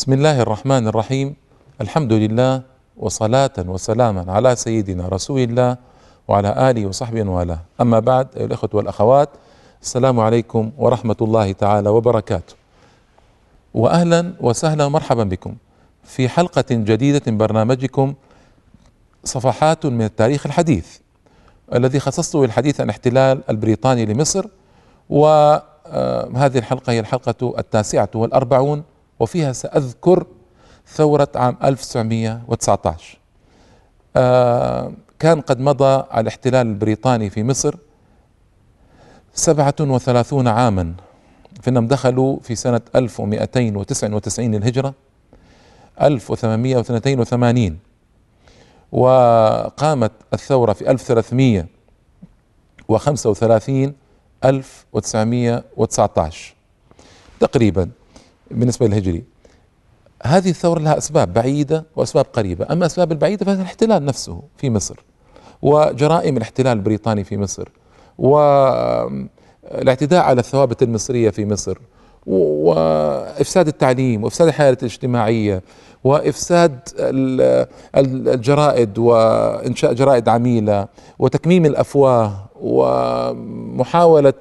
بسم الله الرحمن الرحيم الحمد لله وصلاة وسلاما على سيدنا رسول الله وعلى آله وصحبه والاه أما بعد أيها الأخوة والأخوات السلام عليكم ورحمة الله تعالى وبركاته وأهلا وسهلا ومرحبا بكم في حلقة جديدة من برنامجكم صفحات من التاريخ الحديث الذي خصصته للحديث عن الاحتلال البريطاني لمصر وهذه الحلقة هي الحلقة التاسعة والأربعون وفيها سأذكر ثورة عام 1919 آه، كان قد مضى على الاحتلال البريطاني في مصر سبعة وثلاثون عاما. فإنهم دخلوا في سنة 1299 للهجرة 1882 وقامت الثورة في 1335 1919 تقريبا بالنسبة للهجري. هذه الثورة لها أسباب بعيدة وأسباب قريبة. أما الأسباب البعيدة فهي الاحتلال نفسه في مصر وجرائم الاحتلال البريطاني في مصر والاعتداء على الثوابت المصرية في مصر وإفساد التعليم وإفساد الحياة الاجتماعية وإفساد الجرائد وإنشاء جرائد عميلة وتكميم الأفواه ومحاولة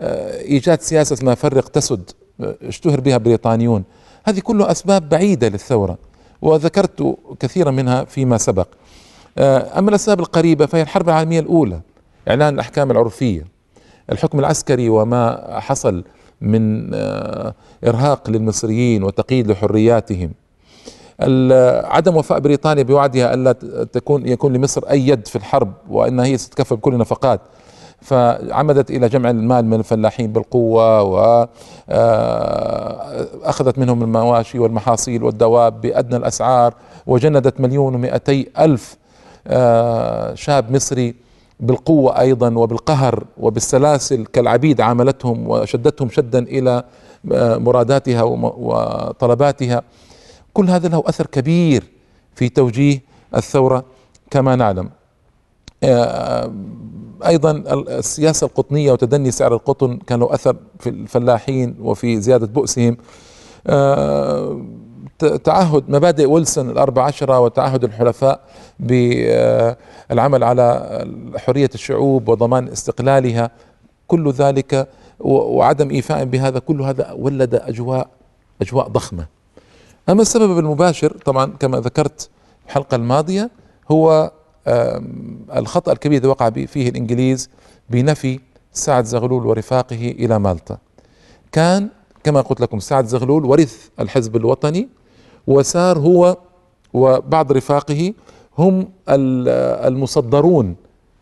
آه، إيجاد سياسة اسمها فرق تسد اشتهر بها بريطانيون. هذه كلها أسباب بعيدة للثورة وذكرت كثيرا منها فيما سبق. آه، أما الأسباب القريبة فهي الحرب العالمية الأولى إعلان الأحكام العرفية. الحكم العسكري وما حصل من آه، إرهاق للمصريين وتقييد لحرياتهم. عدم وفاء بريطانيا بوعدها ألا تكون يكون لمصر أي يد في الحرب وإنها هي ستكفل بكل النفقات. فعمدت إلى جمع المال من الفلاحين بالقوة واخذت آه، منهم المواشي والمحاصيل والدواب بأدنى الأسعار وجندت مليون ومئتي ألف آه، شاب مصري بالقوة أيضا وبالقهر وبالسلاسل كالعبيد عاملتهم وشدتهم شدا إلى آه، مراداتها وطلباتها. كل هذا له أثر كبير في توجيه الثورة كما نعلم. أيضا السياسة القطنية وتدني سعر القطن كان له أثر في الفلاحين وفي زيادة بؤسهم. آه، تعهد مبادئ ويلسون الأربع عشرة وتعهد الحلفاء بالعمل على حرية الشعوب وضمان استقلالها. كل ذلك وعدم إيفاء بهذا كل هذا ولد أجواء أجواء ضخمة. أما السبب المباشر طبعا كما ذكرت الحلقة الماضية هو الخطأ الكبير الذي وقع فيه الإنجليز بنفي سعد زغلول ورفاقه إلى مالطا. كان كما قلت لكم سعد زغلول ورث الحزب الوطني وسار هو وبعض رفاقه هم المصدرون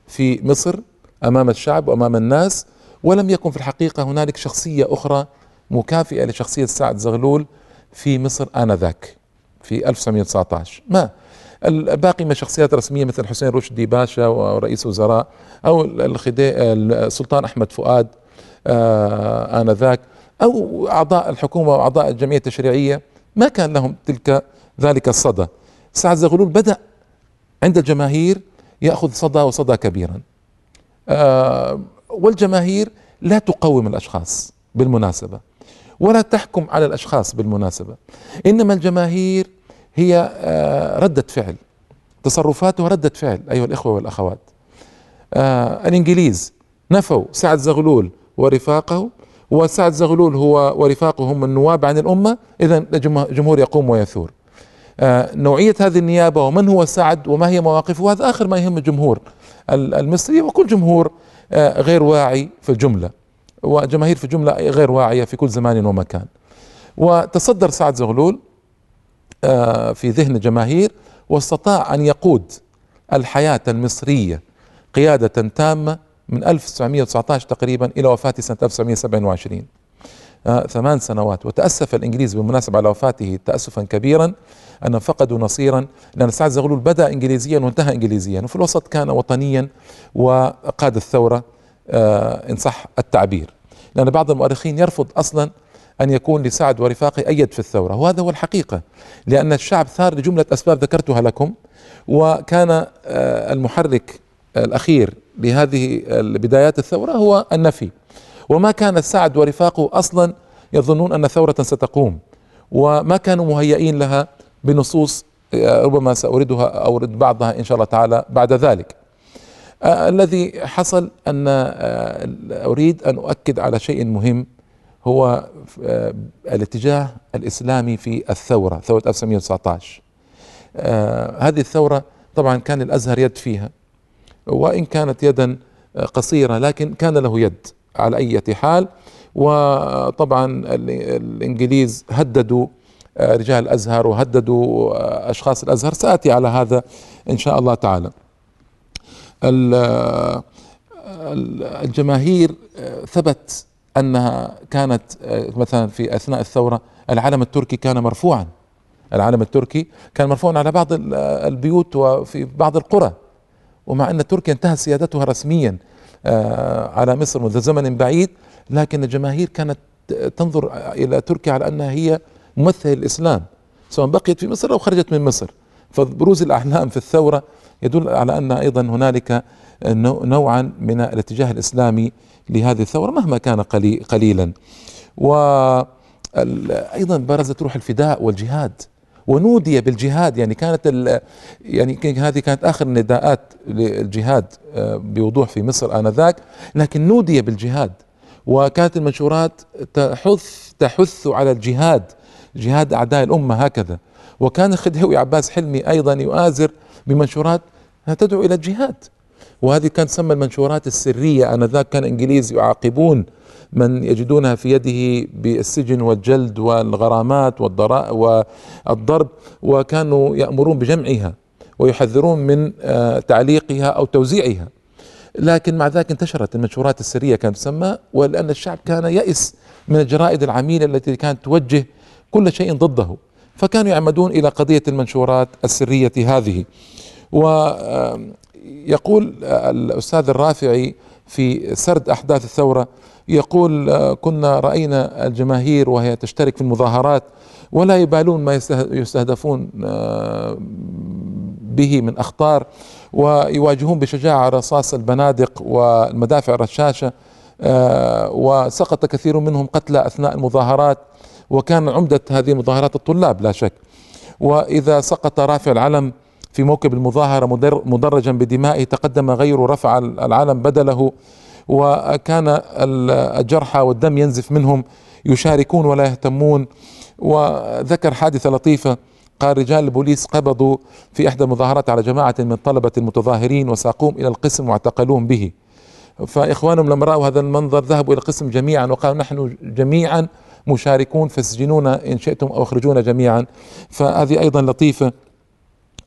في مصر أمام الشعب وأمام الناس. ولم يكن في الحقيقة هنالك شخصية أخرى مكافئة لشخصية سعد زغلول في مصر آنذاك في 1919 ما؟ الباقي من شخصيات رسمية مثل حسين رشدي باشا ورئيس وزراء أو السلطان أحمد فؤاد آه، آنذاك أو أعضاء الحكومة وأعضاء الجمعية التشريعية. ما كان لهم تلك ذلك الصدى. سعد زغلول بدأ عند الجماهير يأخذ صدى وصدى كبيرا. آه، والجماهير لا تقوم الأشخاص بالمناسبة ولا تحكم على الأشخاص بالمناسبة. إنما الجماهير هي آه، ردة فعل. تصرفاتها ردة فعل أيها الإخوة والأخوات. آه، الإنجليز نفوا سعد زغلول ورفاقه وسعد زغلول هو ورفاقه هم النواب عن الأمة. اذا الجمهور يقوم ويثور. آه، نوعية هذه النيابة ومن هو سعد وما هي مواقفه هذا آخر ما يهم الجمهور المصري. وكل جمهور غير واعي في الجملة وجماهير في جملة غير واعية في كل زمان ومكان. وتصدر سعد زغلول في ذهن الجماهير واستطاع أن يقود الحياة المصرية قيادة تامة من 1919 تقريبا إلى وفاته سنة 1927 آه، ثمان سنوات وتأسف الإنجليز بالمناسبة على وفاته تأسفا كبيرا أنهم فقدوا نصيرا لأن سعد زغلول بدأ إنجليزيا وانتهى إنجليزيا وفي الوسط كان وطنيا وقاد الثورة آه، إن صح التعبير. لأن بعض المؤرخين يرفض أصلا أن يكون لسعد ورفاقه أيد في الثورة وهذا هو الحقيقة لأن الشعب ثار لجملة أسباب ذكرتها لكم وكان آه، المحرك الأخير لهذه بدايات الثورة هو النفي وما كان سعد ورفاقه أصلا يظنون أن ثورة ستقوم وما كانوا مهيئين لها بنصوص آه، ربما سأوردها أورد بعضها إن شاء الله تعالى بعد ذلك. آه الذي حصل أن أريد أن أؤكد على شيء مهم هو آه الاتجاه الإسلامي في الثورة ثورة 1919 آه هذه الثورة طبعا كان الأزهر يد فيها وإن كانت يدا قصيرة لكن كان له يد على أي حال. وطبعا الإنجليز هددوا آه، رجال الأزهر وهددوا آه، أشخاص الأزهر. سأتي على هذا إن شاء الله تعالى. آه، الجماهير ثبت أنها كانت مثلا في أثناء الثورة العلم التركي كان مرفوعا. العلم التركي كان مرفوعا على بعض البيوت وفي بعض القرى. ومع أن تركيا انتهت سيادتها رسميا على مصر منذ زمن بعيد لكن الجماهير كانت تنظر إلى تركيا على أنها هي ممثل الإسلام سواء بقيت في مصر أو خرجت من مصر. فبروز الأعلام في الثورة يدل على أن أيضا هنالك نوعا من الاتجاه الإسلامي لهذه الثورة مهما كان قليلا. وأيضا برزت روح الفداء والجهاد ونودي بالجهاد. يعني كانت يعني هذه كانت آخر النداءات للجهاد آه، بوضوح في مصر آنذاك. لكن نودي بالجهاد وكانت المنشورات تحث تحث على الجهاد جهاد أعداء الأمة هكذا. وكان الخديوي عباس حلمي أيضا يؤازر بمنشورات تدعو إلى الجهاد. وهذه كانت تسمى المنشورات السرية. آنذاك كان الإنجليز يعاقبون من يجدونها في يده بالسجن والجلد والغرامات والضرب وكانوا يأمرون بجمعها ويحذرون من آه، تعليقها أو توزيعها. لكن مع ذلك انتشرت المنشورات السرية كانت تسمى ولأن الشعب كان يئس من الجرائد العميلة التي كانت توجه كل شيء ضده. فكانوا يعمدون إلى قضية المنشورات السرية هذه. ويقول الأستاذ الرافعي في سرد أحداث الثورة يقول كنا رأينا الجماهير وهي تشترك في المظاهرات ولا يبالون ما يستهدفون به من أخطار ويواجهون بشجاعة رصاص البنادق والمدافع الرشاشة وسقط كثير منهم قتلى أثناء المظاهرات وكان عمدة هذه المظاهرات الطلاب لا شك. وإذا سقط رافع العلم في موكب المظاهرة مدرجا بدمائه تقدم غيره رفع العلم بدله وكان الجرحى والدم ينزف منهم يشاركون ولا يهتمون. وذكر حادثة لطيفة قال رجال البوليس قبضوا في إحدى المظاهرات على جماعة من طلبة المتظاهرين وساقوهم إلى القسم واعتقلوهم به. فإخوانهم لما رأوا هذا المنظر ذهبوا إلى القسم جميعا وقالوا نحن جميعا مشاركون فاسجنونا إن شئتم أو أخرجونا جميعا. فهذه أيضا لطيفة.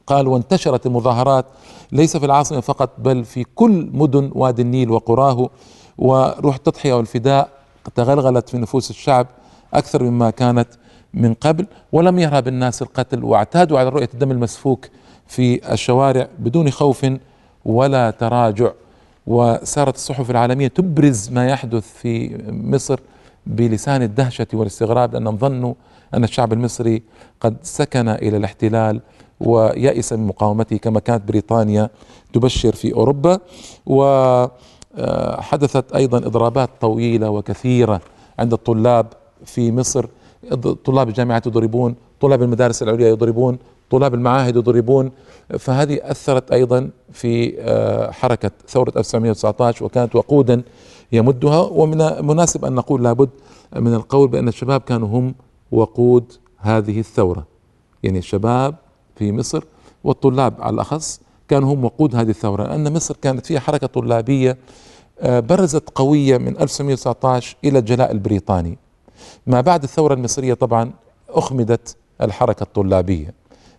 قال وانتشرت المظاهرات ليس في العاصمة فقط بل في كل مدن وادي النيل وقراه وروح التضحية والفداء تغلغلت في نفوس الشعب أكثر مما كانت من قبل ولم يرهب الناس القتل واعتادوا على رؤية الدم المسفوك في الشوارع بدون خوف ولا تراجع. وصارت الصحف العالمية تبرز ما يحدث في مصر بلسان الدهشة والاستغراب لأنهم ظنوا أن الشعب المصري قد سكن إلى الاحتلال ويأس من مقاومته كما كانت بريطانيا تبشر في أوروبا. وحدثت أيضا إضرابات طويلة وكثيرة عند الطلاب في مصر. طلاب الجامعات يضربون طلاب المدارس العليا يضربون طلاب المعاهد يضربون. فهذه أثرت أيضا في آه، حركة ثورة 1919 وكانت وقودا يمدها. ومن المناسب أن نقول لابد من القول بأن الشباب كانوا هم وقود هذه الثورة. يعني الشباب في مصر والطلاب على الأخص كانوا هم وقود هذه الثورة لأن مصر كانت فيها حركة طلابية آه، برزت قوية من 1919 إلى الجلاء البريطاني. ما بعد الثورة المصرية طبعا أخمدت الحركة الطلابية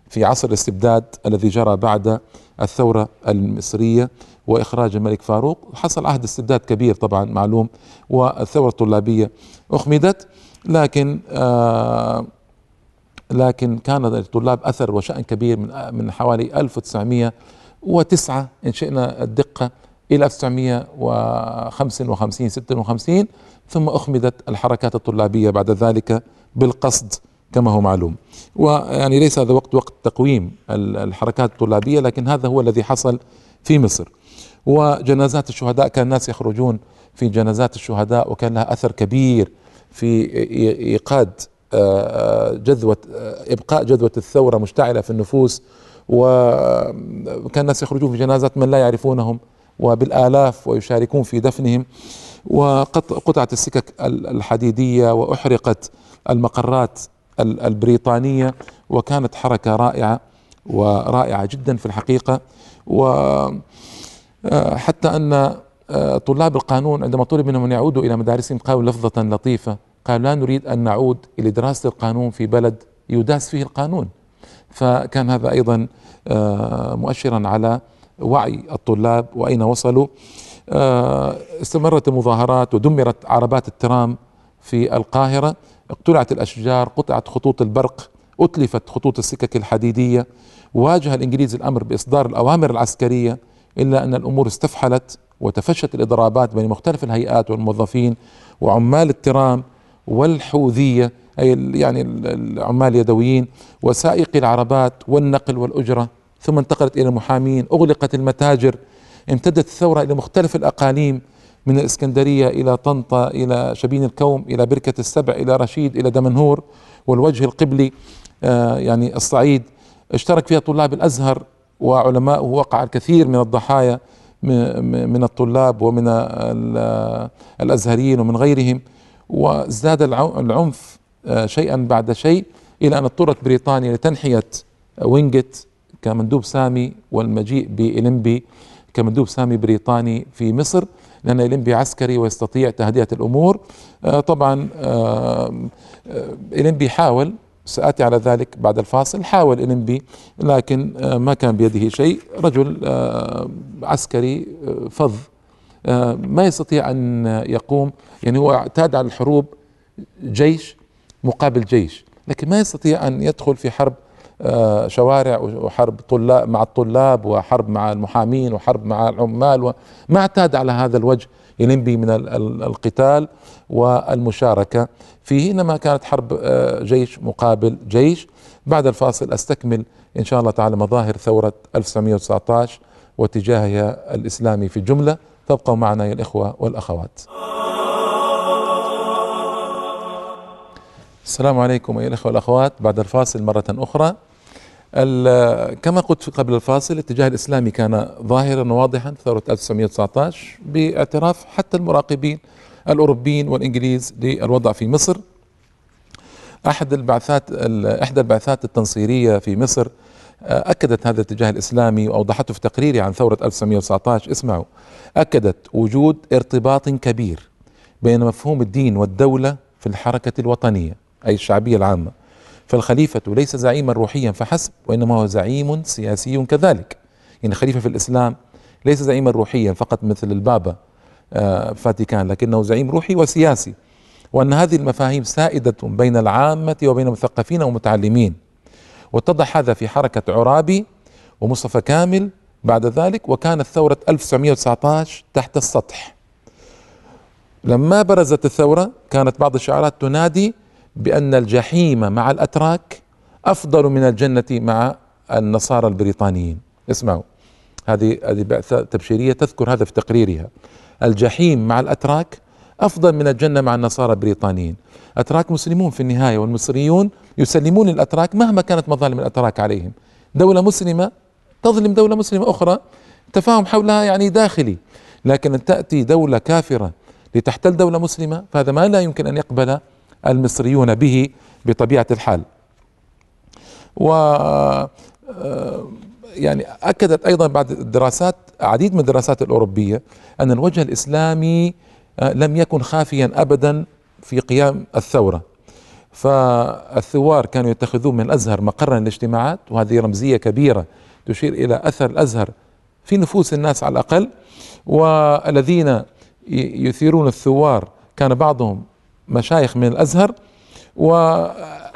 في عصر الاستبداد الذي جرى بعد الثورة المصرية وإخراج الملك فاروق. حصل عهد استبداد كبير طبعا معلوم والثورة الطلابية أخمدت لكن آه لكن كان للطلاب أثر وشأن كبير من من حوالي 1909 إن شئنا الدقة إلى 1955 56 ثم أخمدت الحركات الطلابية بعد ذلك بالقصد كما هو معلوم. ويعني ليس هذا وقت وقت تقويم الحركات الطلابية لكن هذا هو الذي حصل في مصر. وجنازات الشهداء كان الناس يخرجون في جنازات الشهداء وكان لها أثر كبير في إيقاد جذوة إبقاء جذوة الثورة مشتعلة في النفوس وكان الناس يخرجون في جنازات من لا يعرفونهم وبالآلاف ويشاركون في دفنهم وقطعت السكك الحديدية وأحرقت المقرات البريطانية وكانت حركة رائعة ورائعة جدا في الحقيقة. وحتى أن طلاب القانون عندما طلب منهم أن يعودوا إلى مدارسهم قالوا لفظة لطيفة قالوا لا نريد أن نعود إلى دراسة القانون في بلد يداس فيه القانون. فكان هذا أيضا مؤشرا على وعي الطلاب وأين وصلوا. استمرت المظاهرات ودمرت عربات الترام في القاهرة. اقتلعت الأشجار قطعت خطوط البرق أتلفت خطوط السكك الحديدية. واجه الإنجليز الأمر بإصدار الأوامر العسكرية إلا أن الأمور استفحلت وتفشت الإضرابات بين مختلف الهيئات والموظفين وعمال الترام والحوذية أي يعني العمال اليدويين وسائقي العربات والنقل والأجرة ثم انتقلت إلى المحامين أغلقت المتاجر امتدت الثورة إلى مختلف الأقاليم من الإسكندرية إلى طنطا إلى شبين الكوم إلى بركة السبع إلى رشيد إلى دمنهور والوجه القبلي آه يعني الصعيد. اشترك فيها طلاب الأزهر وعلماء وقع الكثير من الضحايا من الطلاب ومن الأزهريين ومن غيرهم. وازداد العنف آه شيئا بعد شيء إلى أن اضطرت بريطانيا لتنحية وينجت كمندوب سامي والمجيء بإلمبي كمندوب سامي بريطاني في مصر لأن إلمبي عسكري ويستطيع تهدئة الأمور. آه، طبعا إلمبي حاول سآتي على ذلك بعد الفاصل حاول إلمبي لكن آه، ما كان بيده شيء. رجل آه، عسكري فظ. ما يستطيع أن يقوم. يعني هو اعتاد على الحروب جيش مقابل جيش لكن ما يستطيع أن يدخل في حرب آه، شوارع وحرب طلاب مع الطلاب وحرب مع المحامين وحرب مع العمال. وما اعتاد على هذا الوجه ينبي من القتال والمشاركة. فيه إنما كانت حرب آه، جيش مقابل جيش. بعد الفاصل أستكمل إن شاء الله تعالى مظاهر ثورة 1919 واتجاهها الإسلامي في الجملة فابقوا معنا يا الإخوة والأخوات. السلام عليكم أيها الأخوة والأخوات. بعد الفاصل مرة أخرى كما قلت قبل الفاصل الاتجاه الإسلامي كان ظاهرا وواضحا في ثورة 1919 باعتراف حتى المراقبين الأوروبيين والإنجليز للوضع في مصر. أحد البعثات إحدى البعثات التنصيرية في مصر أكدت هذا الاتجاه الإسلامي وأوضحته في تقريري عن ثورة 1919 اسمعوا أكدت وجود ارتباط كبير بين مفهوم الدين والدولة في الحركة الوطنية أي الشعبية العامة. فالخليفة ليس زعيما روحيا فحسب وإنما هو زعيم سياسي كذلك. يعني خليفة في الإسلام ليس زعيما روحيا فقط مثل البابا آه، فاتيكان لكنه زعيم روحي وسياسي. وأن هذه المفاهيم سائدة بين العامة وبين المثقفين ومتعلمين. واتضح هذا في حركة عرابي ومصطفى كامل بعد ذلك وكانت ثورة 1919 تحت السطح. لما برزت الثورة كانت بعض الشعارات تنادي بأن الجحيم مع الأتراك أفضل من الجنة مع النصارى البريطانيين. اسمعوا هذه هذه بعثة تبشيرية تذكر هذا في تقريرها. الجحيم مع الأتراك أفضل من الجنة مع النصارى البريطانيين. أتراك مسلمون في النهاية والمصريون يسلمون الأتراك مهما كانت مظالم الأتراك عليهم. دولة مسلمة تظلم دولة مسلمة أخرى تفاهم حولها يعني داخلي. لكن أن تأتي دولة كافرة لتحتل دولة مسلمة فهذا ما لا يمكن أن يقبل المصريون به بطبيعة الحال. و آه، يعني أكدت أيضا بعد الدراسات عديد من الدراسات الأوروبية أن الوجه الإسلامي لم يكن خافيا أبدا في قيام الثورة. فالثوار كانوا يتخذون من الأزهر مقرا للاجتماعات وهذه رمزية كبيرة تشير إلى أثر الأزهر في نفوس الناس على الأقل. والذين يثيرون الثوار كان بعضهم مشايخ من الأزهر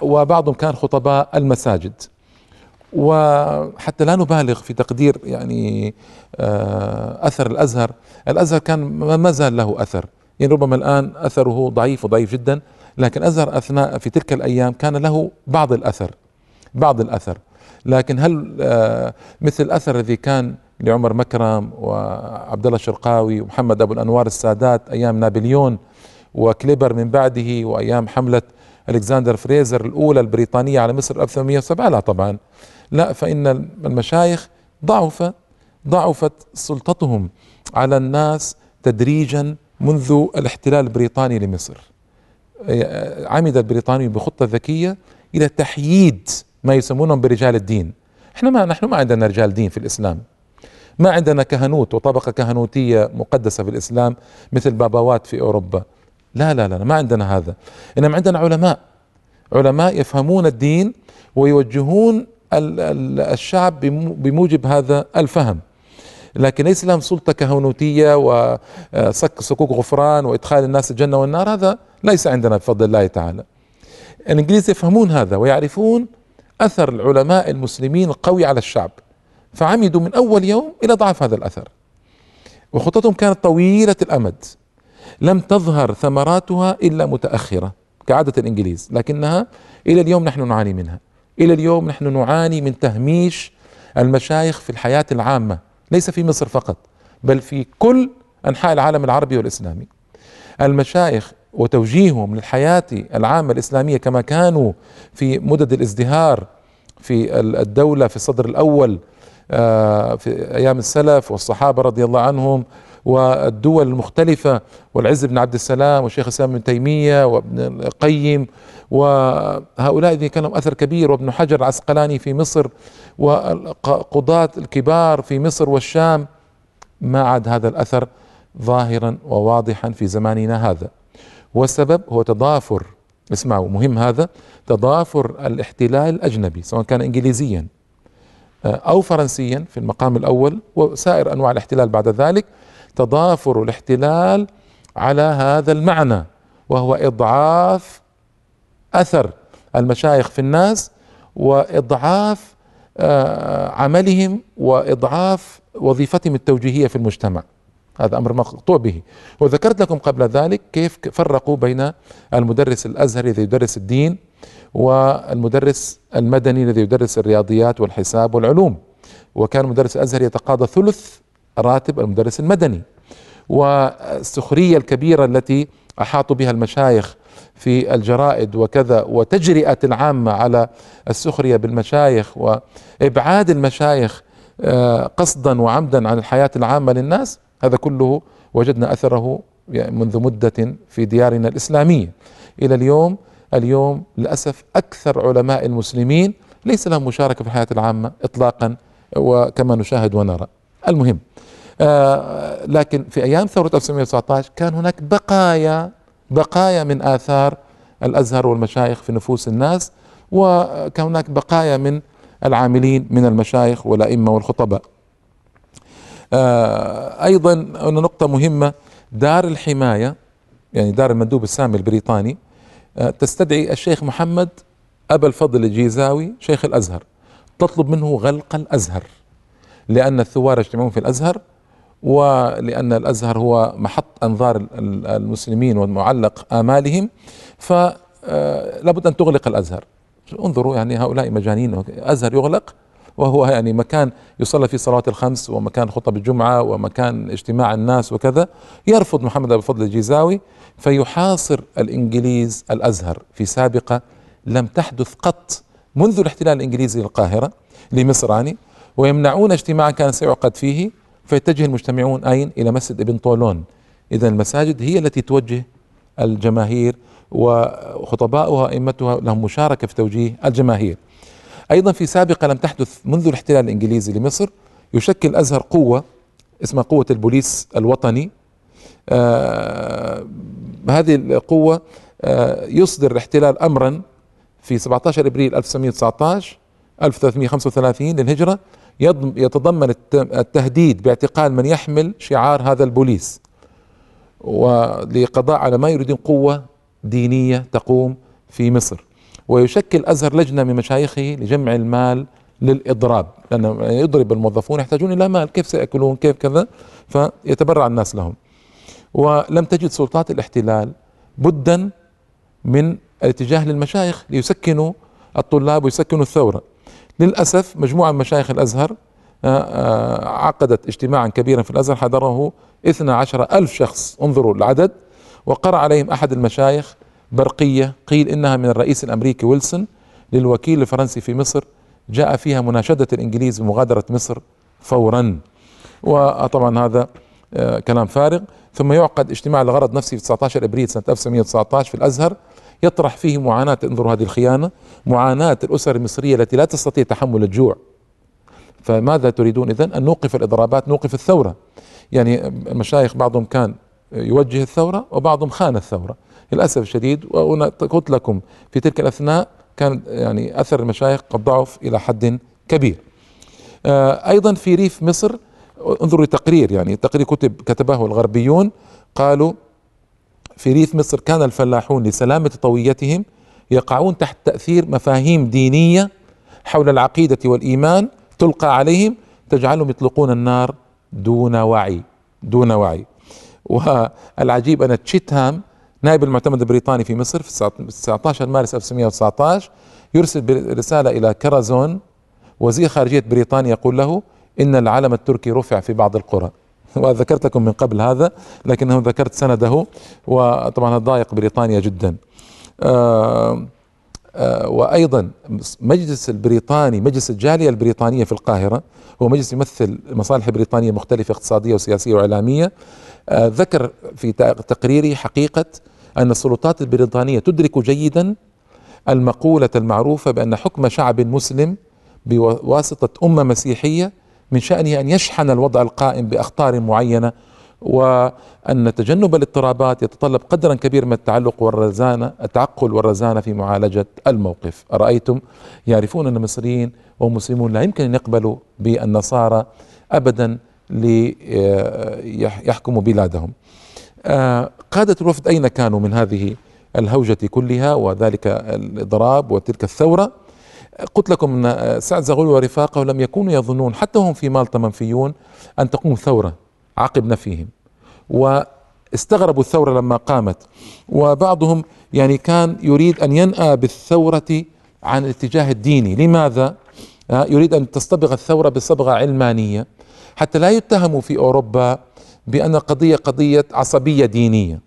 وبعضهم كان خطباء المساجد. وحتى لا نبالغ في تقدير يعني آه، أثر الأزهر. الأزهر كان ما زال له أثر. يعني ربما الآن أثره ضعيف وضعيف جدا لكن الازهر أثناء في تلك الأيام كان له بعض الأثر بعض الأثر. لكن هل آه، مثل الأثر الذي كان لعمر مكرم وعبد الله الشرقاوي ومحمد أبو الأنوار السادات أيام نابليون وكليبر من بعده وأيام حملة ألكسندر فريزر الأولى البريطانية على مصر 1807 لا طبعا. لا فإن المشايخ ضعف ضعفت سلطتهم على الناس تدريجا منذ الاحتلال البريطاني لمصر. عمد البريطاني بخطة ذكية إلى تحييد ما يسمونهم برجال الدين. إحنا ما نحن ما عندنا رجال دين في الإسلام. ما عندنا كهنوت وطبقة كهنوتية مقدسة في الإسلام مثل باباوات في أوروبا. لا لا لا ما عندنا هذا. إنما عندنا علماء. علماء يفهمون الدين ويوجهون الشعب بموجب هذا الفهم. لكن ليس لهم سلطة كهنوتية وصك صكوك غفران وإدخال الناس الجنة والنار هذا ليس عندنا بفضل الله تعالى. الإنجليز يفهمون هذا ويعرفون أثر العلماء المسلمين القوي على الشعب. فعمدوا من أول يوم إلى ضعف هذا الأثر. وخططهم كانت طويلة الأمد. لم تظهر ثمراتها إلا متأخرة كعادة الإنجليز لكنها إلى اليوم نحن نعاني منها. إلى اليوم نحن نعاني من تهميش المشايخ في الحياة العامة ليس في مصر فقط بل في كل أنحاء العالم العربي والإسلامي. المشايخ وتوجيههم للحياة العامة الإسلامية كما كانوا في مدد الازدهار في الدولة في الصدر الأول آه، في أيام السلف والصحابة رضي الله عنهم والدول المختلفة والعز بن عبد السلام والشيخ الإسلام ابن تيمية وابن القيم وهؤلاء الذين كان لهم أثر كبير وابن حجر العسقلاني في مصر والقضاة الكبار في مصر والشام ما عاد هذا الأثر ظاهرا وواضحا في زماننا هذا. والسبب هو تضافر اسمعوا مهم هذا تضافر الاحتلال الأجنبي سواء كان إنجليزيا أو فرنسيا في المقام الأول وسائر أنواع الاحتلال بعد ذلك تضافر الاحتلال على هذا المعنى وهو إضعاف أثر المشايخ في الناس وإضعاف آه، عملهم وإضعاف وظيفتهم التوجيهية في المجتمع. هذا أمر مقطوع به. وذكرت لكم قبل ذلك كيف فرقوا بين المدرس الأزهري الذي يدرس الدين والمدرس المدني الذي يدرس الرياضيات والحساب والعلوم. وكان المدرس الأزهري يتقاضى ثلث راتب المدرس المدني. والسخرية الكبيرة التي أحاطوا بها المشايخ في الجرائد وكذا وتجرئة العامة على السخرية بالمشايخ وإبعاد المشايخ آه، قصدا وعمدا عن الحياة العامة للناس هذا كله وجدنا أثره منذ مدة في ديارنا الإسلامية. إلى اليوم اليوم للأسف أكثر علماء المسلمين ليس لهم مشاركة في الحياة العامة إطلاقا وكما نشاهد ونرى. المهم لكن في أيام ثورة 1919 كان هناك بقايا بقايا من آثار الأزهر والمشايخ في نفوس الناس وكان هناك بقايا من العاملين من المشايخ والأئمة والخطباء. آه أيضا هنا نقطة مهمة دار الحماية يعني دار المندوب السامي البريطاني آه تستدعي الشيخ محمد أبا الفضل الجيزاوي شيخ الأزهر تطلب منه غلق الأزهر لأن الثوار يجتمعون في الأزهر ولأن الأزهر هو محط أنظار المسلمين ومعلق آمالهم فلابد أن تغلق الأزهر. انظروا يعني هؤلاء مجانين. أزهر يغلق وهو يعني مكان يصلى فيه صلوات الخمس ومكان خطب الجمعة ومكان اجتماع الناس وكذا. يرفض محمد أبو الفضل الجيزاوي فيحاصر الإنجليز الأزهر. في سابقة لم تحدث قط منذ الاحتلال الإنجليزي للقاهرة لمصر يعني ويمنعون اجتماعا كان سيعقد فيه. فيتجه المجتمعون أين؟ إلى مسجد ابن طولون. إذا المساجد هي التي توجه الجماهير وخطباؤها أئمتها لهم مشاركة في توجيه الجماهير. أيضا في سابقة لم تحدث منذ الاحتلال الإنجليزي لمصر يشكل الأزهر قوة اسمها قوة البوليس الوطني. آه هذه القوة آه يصدر الاحتلال أمرا في 17 إبريل 1919 1335 للهجرة. يتضمن التهديد باعتقال من يحمل شعار هذا البوليس ولقضاء على ما يريدون قوة دينية تقوم في مصر. ويشكل أزهر لجنة من مشايخه لجمع المال للإضراب لأن يضرب الموظفون يحتاجون إلى مال كيف سيأكلون كيف كذا فيتبرع الناس لهم. ولم تجد سلطات الاحتلال بدا من الاتجاه للمشايخ ليسكنوا الطلاب ويسكنوا الثورة. للأسف مجموعة من مشايخ الأزهر آه، آه، عقدت اجتماعا كبيرا في الأزهر حضره اثنا عشر ألف شخص انظروا العدد وقرأ عليهم أحد المشايخ برقية قيل إنها من الرئيس الأمريكي ويلسون للوكيل الفرنسي في مصر جاء فيها مناشدة الإنجليز بمغادرة مصر فورا. وطبعا هذا آه، كلام فارغ. ثم يعقد اجتماع لغرض نفسي في 19 إبريل سنة 1919 في الأزهر. يطرح فيه معاناة. انظروا هذه الخيانة. معاناة الأسر المصرية التي لا تستطيع تحمل الجوع. فماذا تريدون إذن؟ أن نوقف الإضرابات نوقف الثورة. يعني المشايخ بعضهم كان يوجه الثورة وبعضهم خان الثورة. للأسف الشديد وأنا قلت لكم في تلك الأثناء كان يعني أثر المشايخ قد ضعف إلى حد كبير. آه، أيضا في ريف مصر انظروا لتقرير يعني تقرير كتب كتبه الغربيون قالوا في ريف مصر كان الفلاحون لسلامة طويتهم يقعون تحت تأثير مفاهيم دينية حول العقيدة والإيمان تلقى عليهم تجعلهم يطلقون النار دون وعي دون وعي. والعجيب أن تشيتهام نائب المعتمد البريطاني في مصر في 19 مارس 1919 يرسل رسالة إلى كرازون وزير خارجية بريطانيا يقول له إن العلم التركي رفع في بعض القرى. وذكرت لكم من قبل هذا لكنه ذكرت سنده وطبعا ضايق بريطانيا جدا. آه آه وأيضا مجلس البريطاني مجلس الجالية البريطانية في القاهرة هو مجلس يمثل مصالح بريطانية مختلفة اقتصادية وسياسية وإعلامية آه ذكر في تقريره حقيقة أن السلطات البريطانية تدرك جيدا المقولة المعروفة بأن حكم شعب مسلم بواسطة أمة مسيحية من شأنه أن يشحن الوضع القائم بأخطار معينة وأن تجنب الاضطرابات يتطلب قدرا كبيرا من التعلق والرزانة التعقل والرزانة في معالجة الموقف. أرأيتم؟ يعرفون أن المصريين والمسلمون لا يمكن أن يقبلوا بالنصارى أبدا ليحكموا بلادهم. قادة الوفد أين كانوا من هذه الهوجة كلها؟ وذلك الإضراب وتلك الثورة. قلت لكم أن سعد زغلول ورفاقه لم يكونوا يظنون حتى هم في مالطا منفيون أن تقوم ثوره عقب نفيهم. واستغربوا الثورة لما قامت. وبعضهم يعني كان يريد أن ينأى بالثورة عن الاتجاه الديني. لماذا؟ يريد أن تصطبغ الثورة بصبغة علمانية. حتى لا يتهموا في أوروبا بأن القضية قضية عصبية دينية.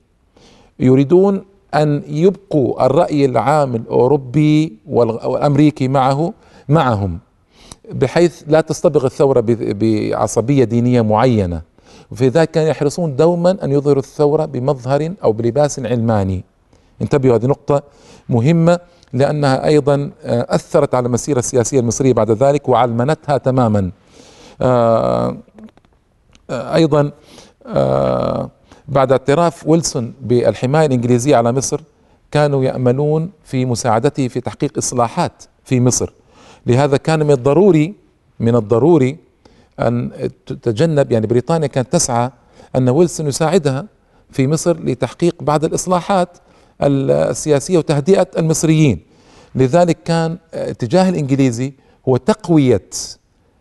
يريدون أن يبقوا الرأي العام الأوروبي والأمريكي معه معهم بحيث لا تصطبغ الثورة بعصبية دينية معينة. وفي ذلك كانوا يحرصون دوما أن يظهروا الثورة بمظهر أو بلباس علماني. انتبهوا هذه نقطة مهمة لأنها أيضا آه، أثرت على المسيرة السياسية المصرية بعد ذلك وعلمنتها تماما. آه، آه، أيضا بعد اعتراف ويلسون بالحماية الإنجليزية على مصر كانوا يأملون في مساعدته في تحقيق إصلاحات في مصر. لهذا كان من الضروري من الضروري أن تتجنب يعني بريطانيا كانت تسعى أن ويلسون يساعدها في مصر لتحقيق بعض الإصلاحات السياسية وتهدئة المصريين. لذلك كان اتجاه الإنجليزي هو تقوية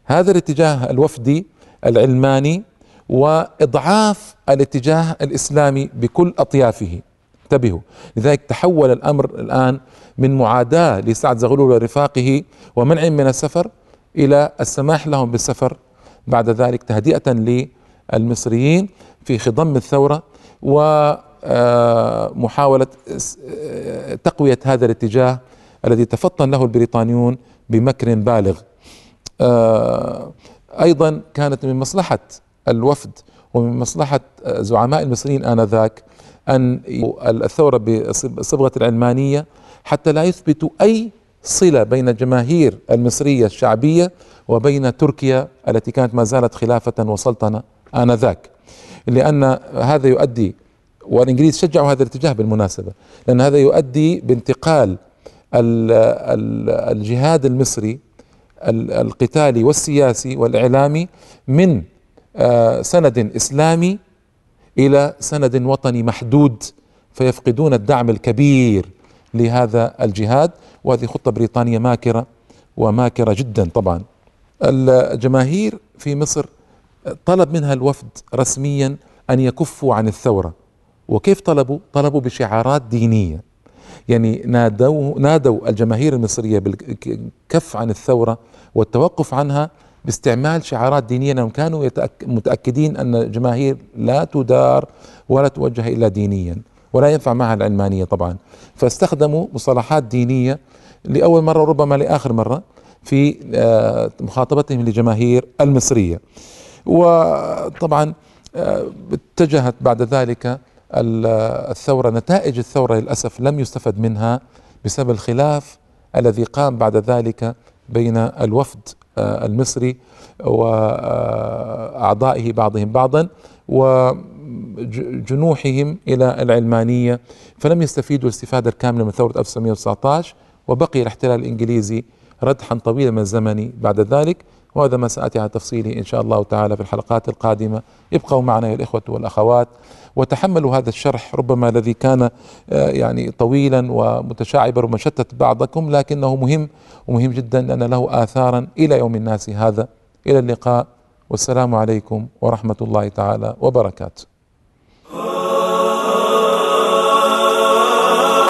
هذا الاتجاه الوفدي العلماني وإضعاف الاتجاه الإسلامي بكل أطيافه. انتبهوا لذلك تحول الأمر الآن من معاداة لسعد زغلول ورفاقه ومنع من السفر إلى السماح لهم بالسفر بعد ذلك تهدئة للمصريين في خضم الثورة ومحاوله آه، تقوية هذا الاتجاه الذي تفطن له البريطانيون بمكر بالغ. آه، أيضا كانت من مصلحة الوفد. ومن مصلحة زعماء المصريين آنذاك أن الثورة بصبغة العلمانية حتى لا يثبتوا أي صلة بين الجماهير المصرية الشعبية وبين تركيا التي كانت ما زالت خلافة وسلطنة آنذاك. لأن هذا يؤدي والإنجليز شجعوا هذا الاتجاه بالمناسبة لأن هذا يؤدي بانتقال الجهاد المصري القتالي والسياسي والإعلامي من سند إسلامي إلى سند وطني محدود فيفقدون الدعم الكبير لهذا الجهاد. وهذه خطة بريطانية ماكرة وماكرة جدا طبعا. الجماهير في مصر طلب منها الوفد رسميا أن يكفوا عن الثورة. وكيف طلبوا؟ طلبوا بشعارات دينية. يعني نادوا نادوا الجماهير المصرية بالكف عن الثورة والتوقف عنها باستعمال شعارات دينية لأنهم كانوا متأكدين أن الجماهير لا تدار ولا توجه إلا دينيا ولا ينفع معها العلمانية طبعا. فاستخدموا مصطلحات دينية لأول مرة ربما لآخر مرة في آه، مخاطبتهم لجماهير المصرية. وطبعا آه، اتجهت بعد ذلك الثورة نتائج الثورة للأسف لم يستفد منها بسبب الخلاف الذي قام بعد ذلك بين الوفد المصري وأعضائه بعضهم بعضا وجنوحهم إلى العلمانية فلم يستفيدوا الاستفادة الكاملة من ثورة 1919 وبقي الاحتلال الإنجليزي ردحا طويلا من الزمن بعد ذلك. وهذا ما سأتي على تفصيله إن شاء الله تعالى في الحلقات القادمة. ابقوا معنا يا الإخوة والأخوات وتحملوا هذا الشرح ربما الذي كان آه، يعني طويلا ومتشعبا ومشتت بعضكم لكنه مهم ومهم جدا لأن له آثارا إلى يوم الناس هذا. إلى اللقاء والسلام عليكم ورحمة الله تعالى وبركاته.